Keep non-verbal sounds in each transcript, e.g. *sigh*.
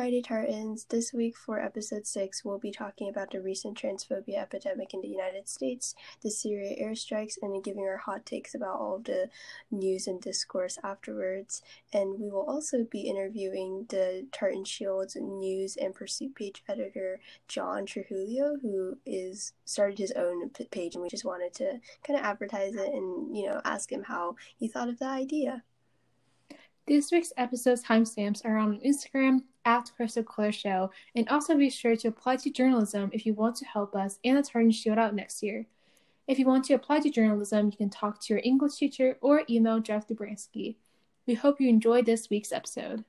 Friday Tartans. This week for episode 6, we'll be talking about the recent transphobia epidemic in the United States, the Syria airstrikes, and giving our hot takes about all of the news and discourse afterwards. And we will also be interviewing the Tartan Shield's news and pursuit page editor, Jon Trujillo, who is started his own page, and we just wanted to kind of advertise it and, you know, ask him how he thought of the idea. This week's episode's timestamps are on Instagram at Crystal Claire Show, and also be sure to apply to journalism if you want to help us and the Tartan Shield out next year. If you want to apply to journalism, you can talk to your English teacher or email Jeff Dubransky. We hope you enjoyed this week's episode.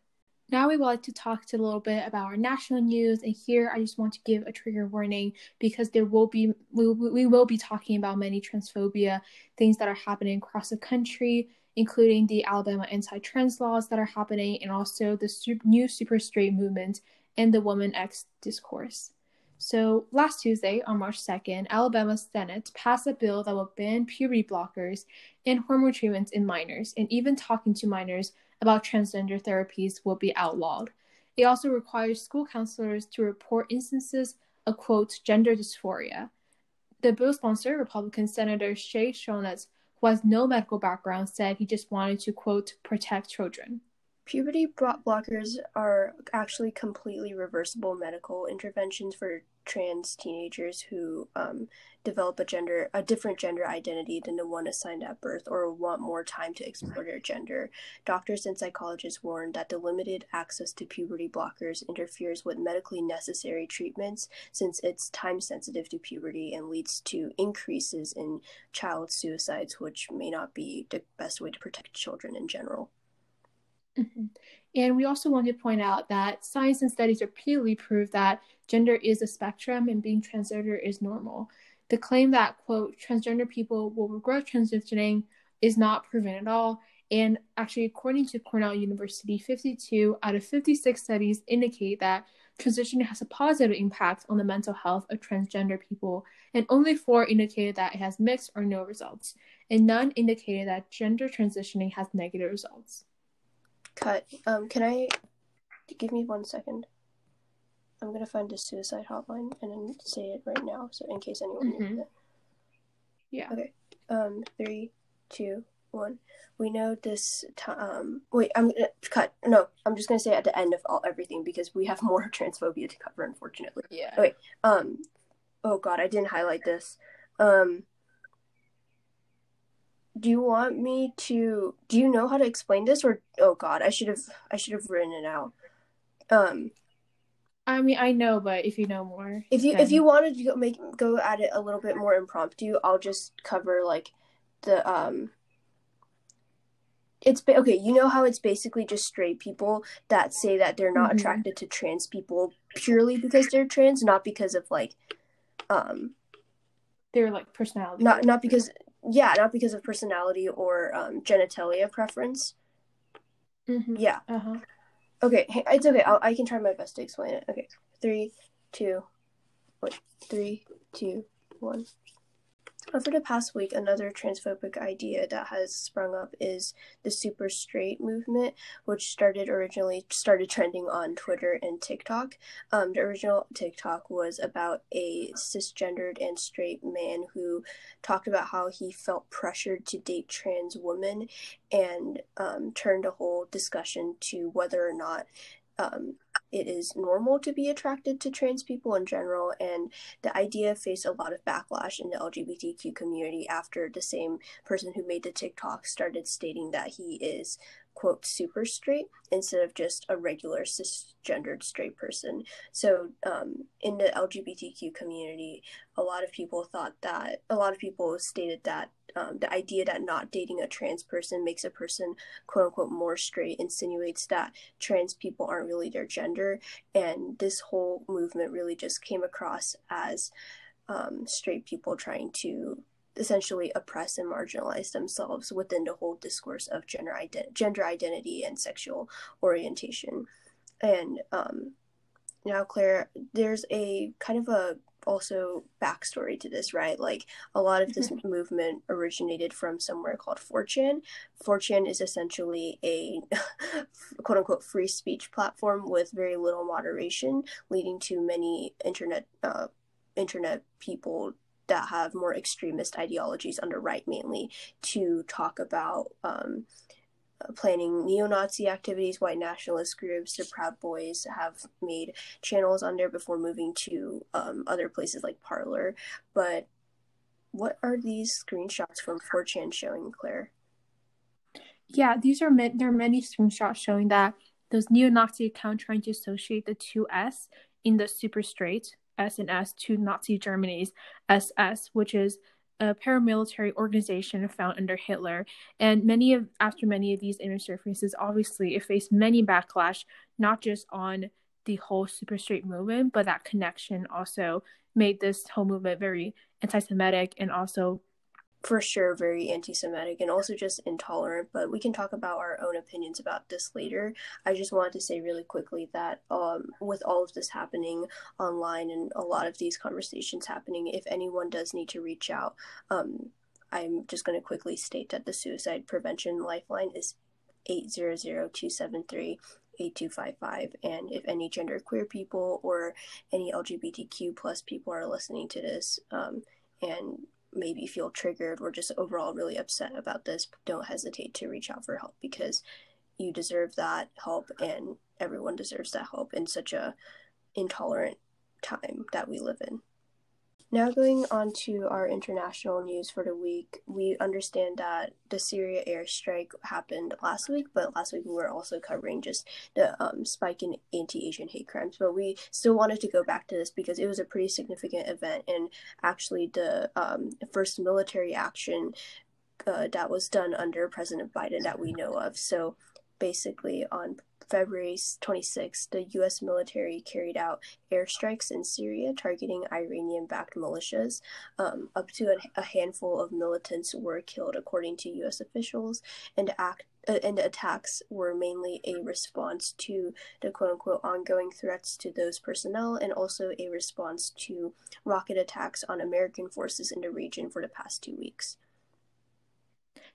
Now we would like to talk to a little bit about our national news, and here I just want to give a trigger warning because there will be we, we will be talking about many transphobia things that are happening across the country including the Alabama anti trans laws that are happening and also the new super straight movement and the Woman X discourse. So, last Tuesday, on March 2nd, Alabama's Senate passed a bill that will ban puberty blockers and hormone treatments in minors, and even talking to minors about transgender therapies will be outlawed. It also requires school counselors to report instances of, quote, gender dysphoria. The bill sponsor, Republican Senator Shay Stronitz, who has no medical background, said he just wanted to, quote, protect children. Puberty blockers are actually completely reversible medical interventions for trans teenagers who um, develop a gender a different gender identity than the one assigned at birth or want more time to explore their gender. Doctors and psychologists warn that the limited access to puberty blockers interferes with medically necessary treatments since it's time sensitive to puberty and leads to increases in child suicides, which may not be the best way to protect children in general. Mm-hmm. And we also want to point out that science and studies repeatedly prove that gender is a spectrum and being transgender is normal. The claim that, quote, transgender people will regret transitioning is not proven at all. And actually, according to Cornell University, 52 out of 56 studies indicate that transitioning has a positive impact on the mental health of transgender people, and only four indicated that it has mixed or no results, and none indicated that gender transitioning has negative results. Cut. Um, can I give me one second? I'm gonna find a suicide hotline and then say it right now, so in case anyone mm-hmm. needs it. Yeah. Okay. Um, three, two, one. We know this. T- um, wait. I'm gonna cut. No, I'm just gonna say at the end of all everything because we have *laughs* more transphobia to cover, unfortunately. Yeah. Okay. Um. Oh God, I didn't highlight this. Um. Do you want me to? Do you know how to explain this, or oh God, I should have. I should have written it out. Um. I mean, I know, but if you know more, if you then... if you wanted to go make go at it a little bit more impromptu, I'll just cover like the um. It's okay. You know how it's basically just straight people that say that they're not mm-hmm. attracted to trans people purely because they're trans, not because of like, um, their like personality. Not not because yeah, not because of personality or um, genitalia preference. Mm-hmm. Yeah. Uh-huh. Okay, it's okay. I'll, I can try my best to explain it. Okay, three, two, wait, three, two, one. Over the past week, another transphobic idea that has sprung up is the super straight movement, which started originally started trending on Twitter and TikTok. Um, the original TikTok was about a cisgendered and straight man who talked about how he felt pressured to date trans women, and um, turned a whole discussion to whether or not um, it is normal to be attracted to trans people in general, and the idea faced a lot of backlash in the LGBTQ community after the same person who made the TikTok started stating that he is quote super straight instead of just a regular cisgendered straight person. So um, in the LGBTQ community, a lot of people thought that a lot of people stated that um, the idea that not dating a trans person makes a person quote unquote more straight insinuates that trans people aren't really their gender. And this whole movement really just came across as um, straight people trying to essentially oppress and marginalize themselves within the whole discourse of gender, ident- gender identity and sexual orientation. And um, now claire there's a kind of a also backstory to this, right? Like a lot of this movement originated from somewhere called 4chan. 4chan is essentially a *laughs* quote unquote free speech platform with very little moderation, leading to many internet uh, internet people that have more extremist ideologies on the right mainly to talk about um, planning neo-Nazi activities. White nationalist groups, the Proud Boys, have made channels on there before moving to um, other places like Parler. But what are these screenshots from 4chan showing, Claire? Yeah, these are there are many screenshots showing that those neo-Nazi accounts trying to associate the two S in the super straight S and S to Nazi Germany's SS, which is a paramilitary organization found under Hitler. And many of after many of these intersurfaces, obviously it faced many backlash, not just on the whole super straight movement, but that connection also made this whole movement very anti-Semitic and also for sure very anti-semitic and also just intolerant but we can talk about our own opinions about this later. I just wanted to say really quickly that um, with all of this happening online and a lot of these conversations happening if anyone does need to reach out um, i'm just going to quickly state that the suicide prevention lifeline is 800-273 8255 and if any gender queer people or any lgbtq plus people are listening to this um, and maybe feel triggered or just overall really upset about this, don't hesitate to reach out for help because you deserve that help and everyone deserves that help in such a intolerant time that we live in. Now, going on to our international news for the week, we understand that the Syria airstrike happened last week, but last week we were also covering just the um, spike in anti Asian hate crimes. But we still wanted to go back to this because it was a pretty significant event and actually the um, first military action uh, that was done under President Biden that we know of. So basically, on February 26, the U.S. military carried out airstrikes in Syria targeting Iranian backed militias. Um, up to a, a, handful of militants were killed, according to U.S. officials, and, act, uh, and attacks were mainly a response to the quote unquote ongoing threats to those personnel and also a response to rocket attacks on American forces in the region for the past two weeks.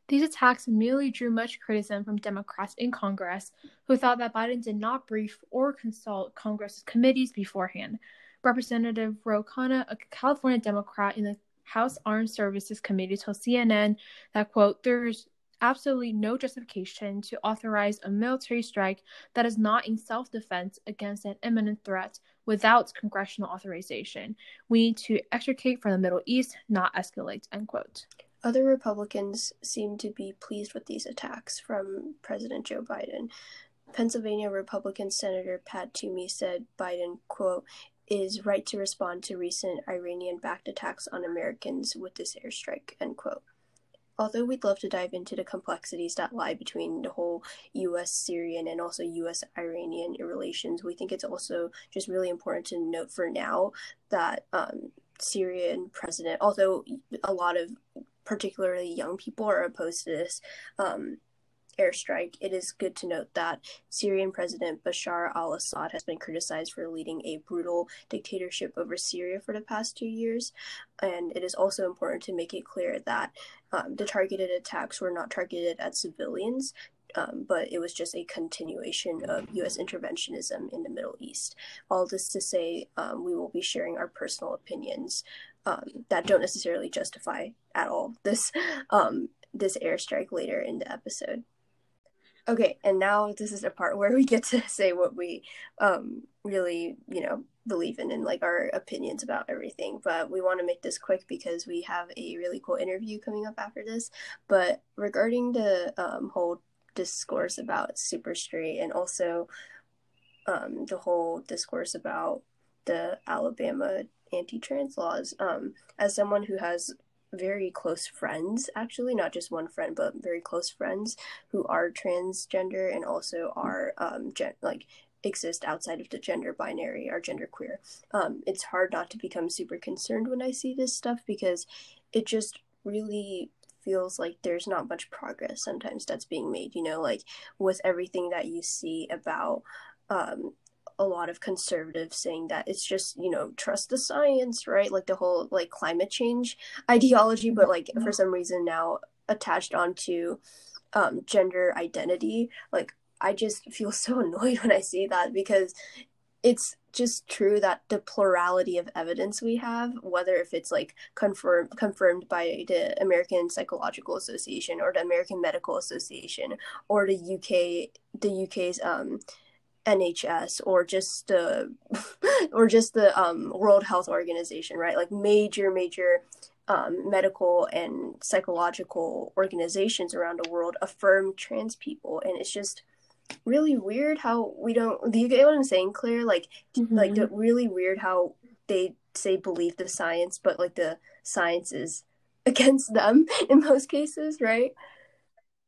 These attacks merely drew much criticism from Democrats in Congress, who thought that Biden did not brief or consult Congress's committees beforehand. Representative Ro Khanna, a California Democrat in the House Armed Services Committee, told CNN that, quote, there's absolutely no justification to authorize a military strike that is not in self defense against an imminent threat without congressional authorization. We need to extricate from the Middle East, not escalate, end quote. Other Republicans seem to be pleased with these attacks from President Joe Biden. Pennsylvania Republican Senator Pat Toomey said Biden, quote, is right to respond to recent Iranian backed attacks on Americans with this airstrike, end quote. Although we'd love to dive into the complexities that lie between the whole US Syrian and also US Iranian relations, we think it's also just really important to note for now that um, Syrian president, although a lot of particularly young people are opposed to this um, airstrike, it is good to note that Syrian President Bashar al Assad has been criticized for leading a brutal dictatorship over Syria for the past two years. And it is also important to make it clear that um, the targeted attacks were not targeted at civilians. Um, but it was just a continuation of U.S. interventionism in the Middle East. All this to say, um, we will be sharing our personal opinions um, that don't necessarily justify at all this um, this airstrike later in the episode. Okay, and now this is a part where we get to *laughs* say what we um, really, you know, believe in and like our opinions about everything. But we want to make this quick because we have a really cool interview coming up after this. But regarding the um, whole discourse about super straight and also um, the whole discourse about the Alabama anti-trans laws um, as someone who has very close friends actually not just one friend but very close friends who are transgender and also are um, gen- like exist outside of the gender binary or gender queer. Um, it's hard not to become super concerned when i see this stuff because it just really feels like there's not much progress sometimes that's being made you know like with everything that you see about um, a lot of conservatives saying that it's just you know trust the science right? Like the whole like climate change ideology but like for some reason now attached onto um, gender identity. Like i just feel so *laughs* annoyed when i see that because it's just true that the plurality of evidence we have, whether if it's like confirmed confirmed by the American Psychological Association or the American Medical Association or the UK the UK's um NHS or just the *laughs* or just the um, World Health Organization, right? Like major major um, medical and psychological organizations around the world affirm trans people, and it's just really weird how we don't do you get what i'm saying claire? Like mm-hmm. like the really weird how they say believe the science but like the science is *laughs* against them in most cases right?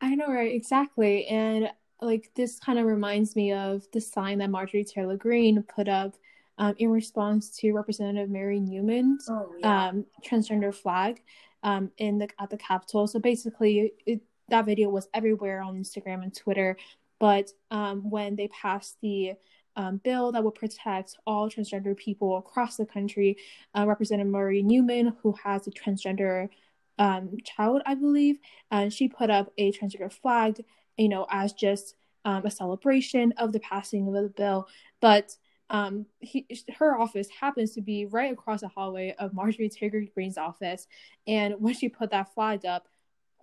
I know right? Exactly. And like this kind of reminds me of the sign that marjorie taylor greene put up um, in response to representative marie newman's oh, yeah. um, transgender flag um, in the at the capitol so basically it, that video was everywhere on instagram and twitter but um, when they passed the um, bill that would protect all transgender people across the country, uh, Representative Marie Newman, who has a transgender um, child, I believe, and she put up a transgender flag, you know, as just um, a celebration of the passing of the bill. But um, he, her office happens to be right across the hallway of Marjorie Taylor Greene's office. And when she put that flag up,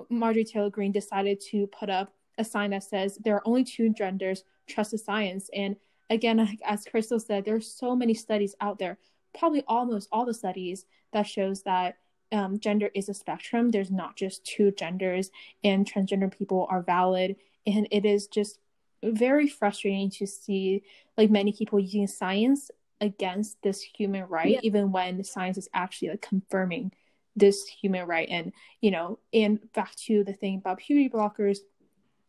Marjorie Taylor Greene decided to put up a sign that says there are only two genders, trust the science. And again, as Crystal said, there's so many studies out there, probably almost all the studies that shows that um, gender is a spectrum. There's not just two genders, and transgender people are valid. And it is just very frustrating to see like many people using science against this human right, yeah. even when science is actually like confirming this human right. And you know, and back to the thing about puberty blockers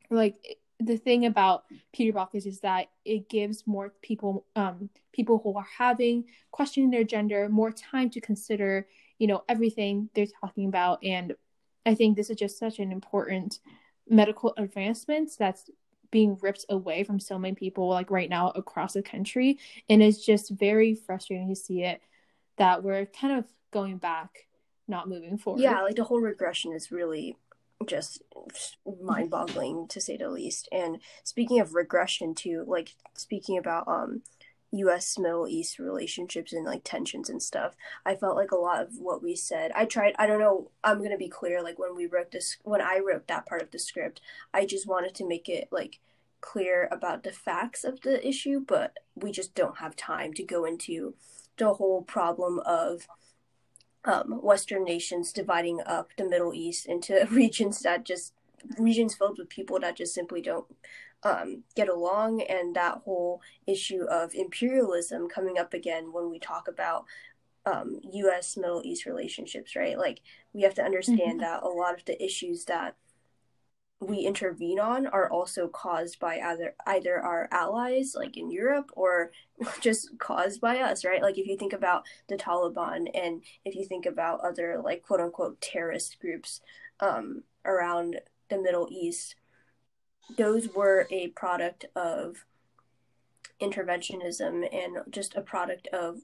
like the thing about puberty blockers is that it gives more people um people who are having questioning their gender more time to consider you know everything they're talking about. And i think this is just such an important medical advancement that's being ripped away from so many people like right now across the country. And it's just very frustrating to see it that we're kind of going back not moving forward. Yeah like the whole regression is really just mind boggling to say the least. And speaking of regression too, like speaking about um US Middle East relationships and like tensions and stuff. I felt like a lot of what we said. I tried I don't know, I'm to be clear like when we wrote this when I wrote that part of the script, I just wanted to make it like clear about the facts of the issue, but we just don't have time to go into the whole problem of um, Western nations dividing up the Middle East into *laughs* regions that just regions filled with people that just simply don't um, get along, and that whole issue of imperialism coming up again when we talk about um, U.S. Middle East relationships, right? Like we have to understand mm-hmm. that a lot of the issues that we intervene on are also caused by either either our allies like in Europe or *laughs* just caused by us right like if you think about the Taliban and if you think about other like quote unquote terrorist groups um, around the Middle East those were a product of interventionism and just a product of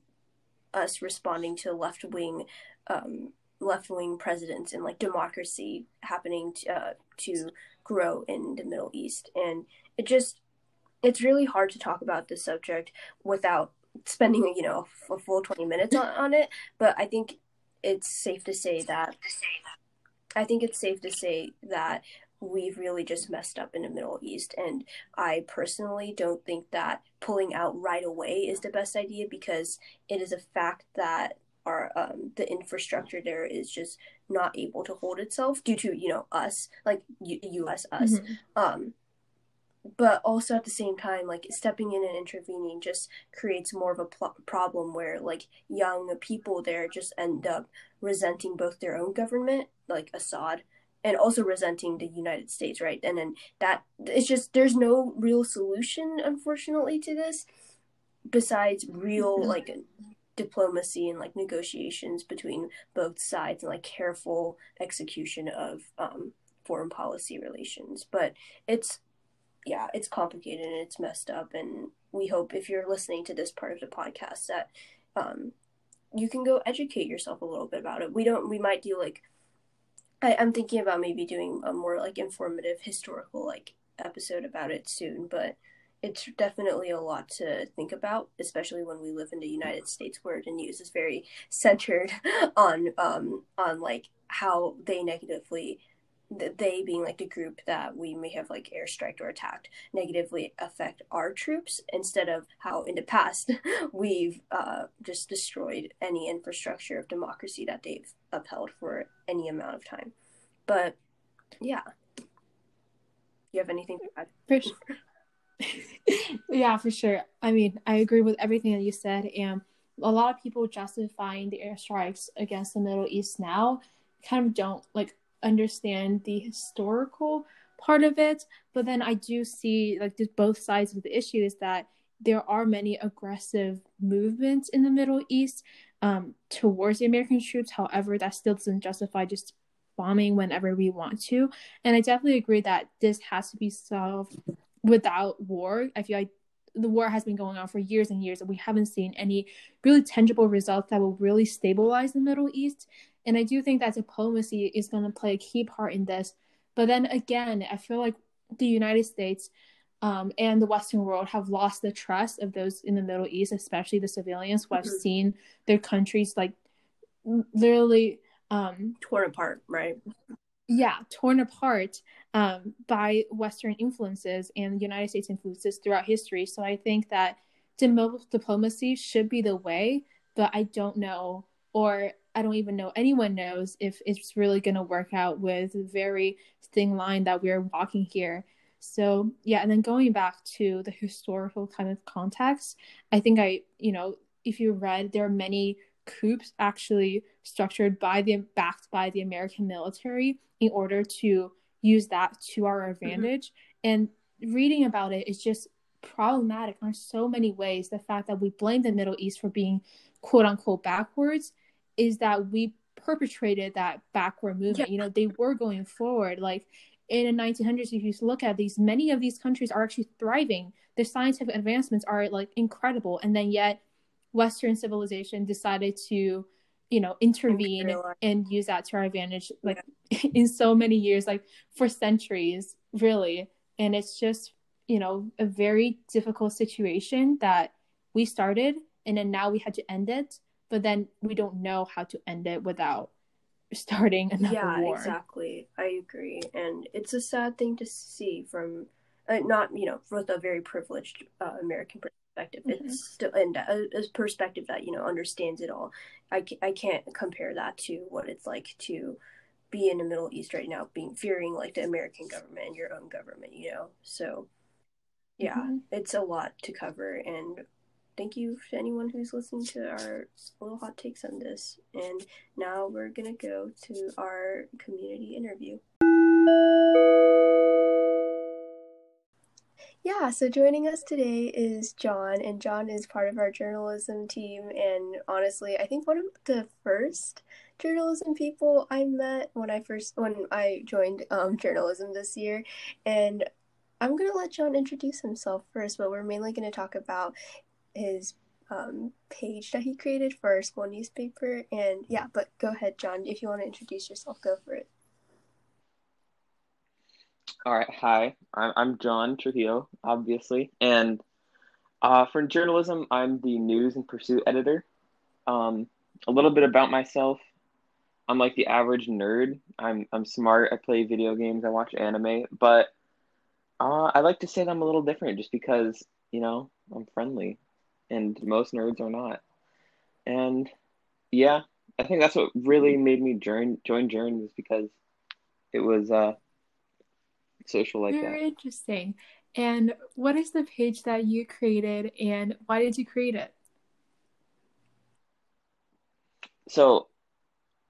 us responding to left wing um, left wing presidents and like democracy happening to, uh, to grow in the Middle East. And it just, it's really hard to talk about this subject without spending, you know, a full 20 minutes on, on it. But I think it's safe to say that, I think it's safe to say that we've really just messed up in the Middle East. And I personally don't think that pulling out right away is the best idea because it is a fact that our um, the infrastructure there is just not able to hold itself due to you know us like U- us us mm-hmm. um but also at the same time like stepping in and intervening just creates more of a pl- problem where like young people there just end up resenting both their own government like assad and also resenting the united states right and then that it's just there's no real solution unfortunately to this besides real mm-hmm. like diplomacy and like negotiations between both sides and like careful execution of um, foreign policy relations. But it's yeah, it's complicated and it's messed up and we hope if you're listening to this part of the podcast that um, you can go educate yourself a little bit about it. We don't. We might do like. I, I'm thinking about maybe doing a more like informative historical like episode about it soon, but it's definitely a lot to think about, especially when we live in the United States, where the news is very centered *laughs* on um on like how they negatively they being like the group that we may have like airstriked or attacked negatively affect our troops instead of how in the past *laughs* we've uh, just destroyed any infrastructure of democracy that they've upheld for any amount of time. But yeah. You have anything to add? For sure. *laughs* yeah for sure. I mean i agree with everything that you said and a lot of people justifying the airstrikes against the middle east now kind of don't like understand the historical part of it but then i do see like both sides of the issue is that there are many aggressive movements in the middle east um, towards the american troops. However that still doesn't justify just bombing whenever we want to. And i definitely agree that this has to be solved without war. I feel like the war has been going on for years and years and we haven't seen any really tangible results that will really stabilize the middle east. And I do think that diplomacy is going to play a key part in this. But then again, I feel like the United States um, and the Western world have lost the trust of those in the Middle East, especially the civilians who have mm-hmm. seen their countries like literally um, torn apart, right? Yeah, torn apart um, by Western influences and United States influences throughout history. So I think that diplomacy should be the way, but I don't know, or I don't even know anyone knows if it's really going to work out with the very thin line that we're walking here. So, yeah, and then going back to the historical kind of context, I think I, you know, if you read, there are many coups actually structured by the backed by the American military in order to use that to our mm-hmm. advantage. Mm-hmm. And reading about it is just problematic on so many ways. The fact that we blame the Middle East for being quote unquote backwards is that we perpetrated that backward movement. Yeah. You know, they were going forward. Like in the 1900s, if you look at these, many of these countries are actually thriving. The scientific advancements are like incredible, and then yet Western civilization decided to, you know, intervene and use that to our advantage, like yeah. *laughs* in so many years, like for centuries, really. And it's just, you know, a very difficult situation that we started, and then now we had to end it but then we don't know how to end it without *laughs* starting another yeah, war. exactly. I agree, and it's a sad thing to see from uh, not you know from a very privileged uh, American perspective. Mm-hmm. It's still and a, a, perspective that you know understands it all. I I can't compare that to what it's like to be in the Middle East right now, being fearing like the American government and your own government. You know, so yeah, mm-hmm. it's a lot to cover and thank you to anyone who's listening to our little hot takes on this. And now we're going to go to our community interview. Yeah, so joining us today is Jon, and Jon is part of our journalism team. And honestly, I think one of the first journalism people I met when I first when I joined um, journalism this year. And I'm gonna let Jon introduce himself first, but we're mainly gonna talk about his um, page that he created for our school newspaper. And yeah, but go ahead, Jon. If you want to introduce yourself, go for it. All right. Hi, I'm, Jon Trujillo, obviously. And uh, for journalism, I'm the news and pursuit editor. Um, a little bit about myself. I'm like the average nerd. I'm I'm smart. I play video games. I watch anime. But uh, I like to say that I'm a little different, just because you know I'm friendly and most nerds are not. And yeah, I think that's what really made me join join Journ is because it was uh social like Very that. Very interesting. And what is the page that you created and why did you create it? So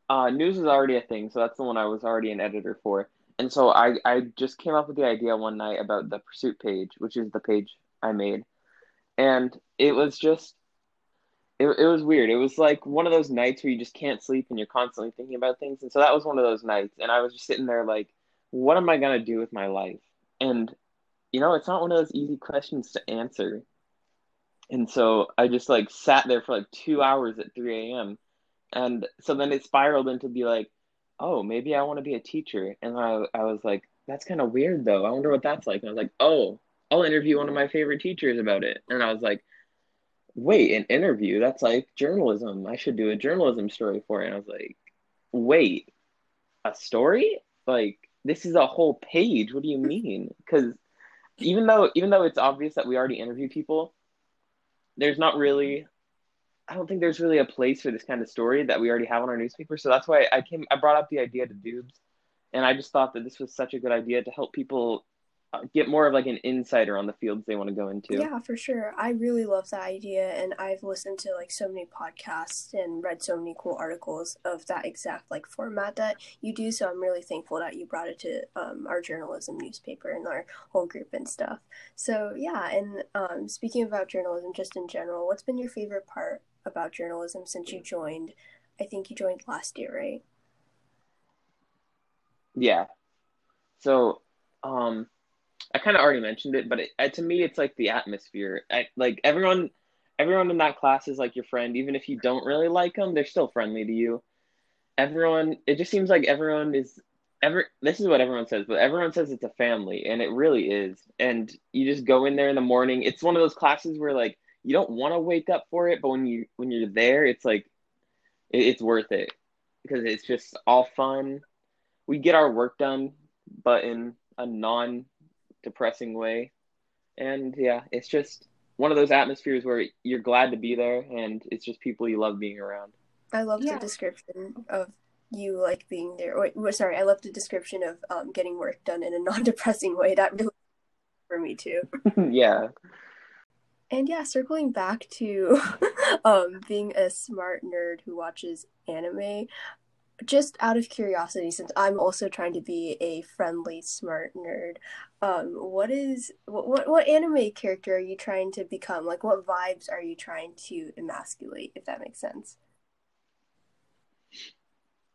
uh, news is already a thing, so that's the one I was already an editor for. And so I, I just came up with the idea one night about the pursuit page, which is the page I made and it was just it, it was weird it was like one of those nights where you just can't sleep and you're constantly thinking about things and so that was one of those nights and i was just sitting there like what am i going to do with my life and you know it's not one of those easy questions to answer And so I just like sat there for like two hours at 3 a.m. And so then it spiraled into be like, oh, maybe I want to be a teacher. And I, I was like, that's kind of weird though. I wonder what that's like. And I was like, oh, I'll interview one of my favorite teachers about it. And I was like, wait, an interview? That's like journalism. I should do a journalism story for it. And I was like, wait, a story? Like, this is a whole page. What do you mean? Because even though even though it's obvious that we already interview people, there's not really I don't think there's really a place for this kind of story that we already have on our newspaper. So that's why I came I brought up the idea to Dubes. And I just thought that this was such a good idea to help people get more of like an insider on the fields they want to go into. Yeah, for sure. I really love that idea, and I've listened to like so many podcasts and read so many cool articles of that exact like format that you do. So I'm really thankful that you brought it to um, our journalism newspaper and our whole group and stuff. So yeah, and um, speaking about journalism, just in general, what's been your favorite part about journalism since you joined? I think you joined last year, right? Yeah. So, um, I kind of already mentioned it, but it, uh, to me, it's like the atmosphere. I, like everyone, everyone in that class is like your friend. Even if you don't really like them, they're still friendly to you. Everyone, it just seems like everyone is ever. This is what everyone says, but everyone says it's a family, and it really is. And you just go in there in the morning. It's one of those classes where like you don't want to wake up for it, but when you when you're there, it's like it, it's worth it because it's just all fun. We get our work done, but in a non depressing way. And yeah, it's just one of those atmospheres where you're glad to be there and it's just people you love being around. I love yeah. the description of you like being there. Wait, sorry, I love the description of um, getting work done in a *laughs* non-depressing way. That really *laughs* for me too. *laughs* yeah. And yeah, circling back to um, being a smart nerd who watches anime, just out of curiosity, since I'm also trying to be a friendly, smart nerd, um, what is what, what what anime character are you trying to become? Like, what vibes are you trying to emasculate? If that makes sense.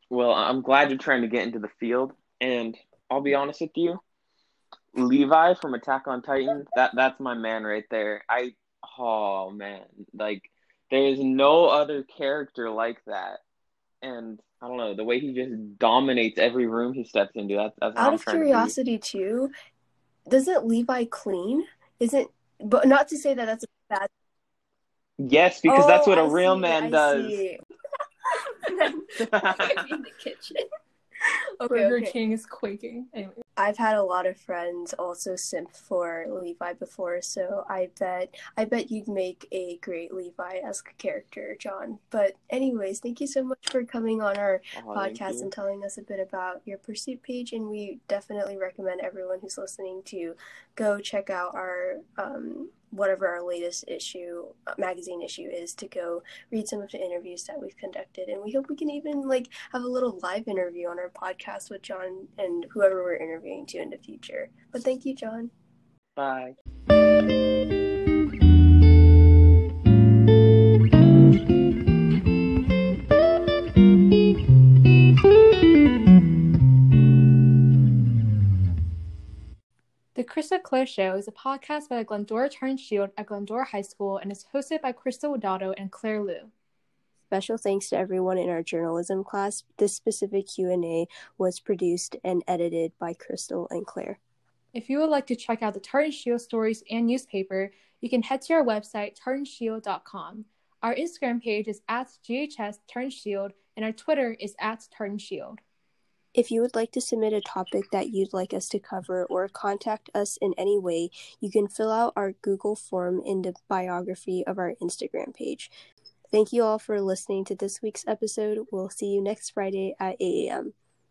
Well, I'm glad you're trying to get into the field, and I'll be honest with you, Levi from Attack on Titan, that that's my man right there. I oh man, like there is no other character like that, and I don't know the way he just dominates every room he steps into. That's, that's out of curiosity to too. Doesn't Levi clean? Isn't but not to say that that's a bad. Yes, because oh, that's what a I real see, man I does. in *laughs* *laughs* the kitchen. *laughs* okay, Burger okay. King is quaking. Anyway. I've had a lot of friends also simp for Levi before, so I bet I bet you'd make a great Levi esque character, Jon. But anyways, thank you so much for coming on our oh, podcast and telling us a bit about your pursuit page. And we definitely recommend everyone who's listening to go check out our um, whatever our latest issue uh, magazine issue is to go read some of the interviews that we've conducted. And we hope we can even like have a little live interview on our podcast with jon and whoever we're interviewing to in the future. But thank you jon. Bye Crystal Claire Show is a podcast by the Glendora Tartan Shield at Glendora High School and is hosted by Crystal Wadado and Claire Liu. Special thanks to everyone in our journalism class. This specific Q&A was produced and edited by Crystal and Claire. If you would like to check out the Tartan Shield stories and newspaper, you can head to our website, tartanshield.com. Our Instagram page is at GHS Tartan Shield, and our Twitter is at Tartan Shield. If you would like to submit a topic that you'd like us to cover or contact us in any way, you can fill out our Google form in the biography of our Instagram page. Thank you all for listening to this week's episode. We'll see you next Friday at 8 a.m.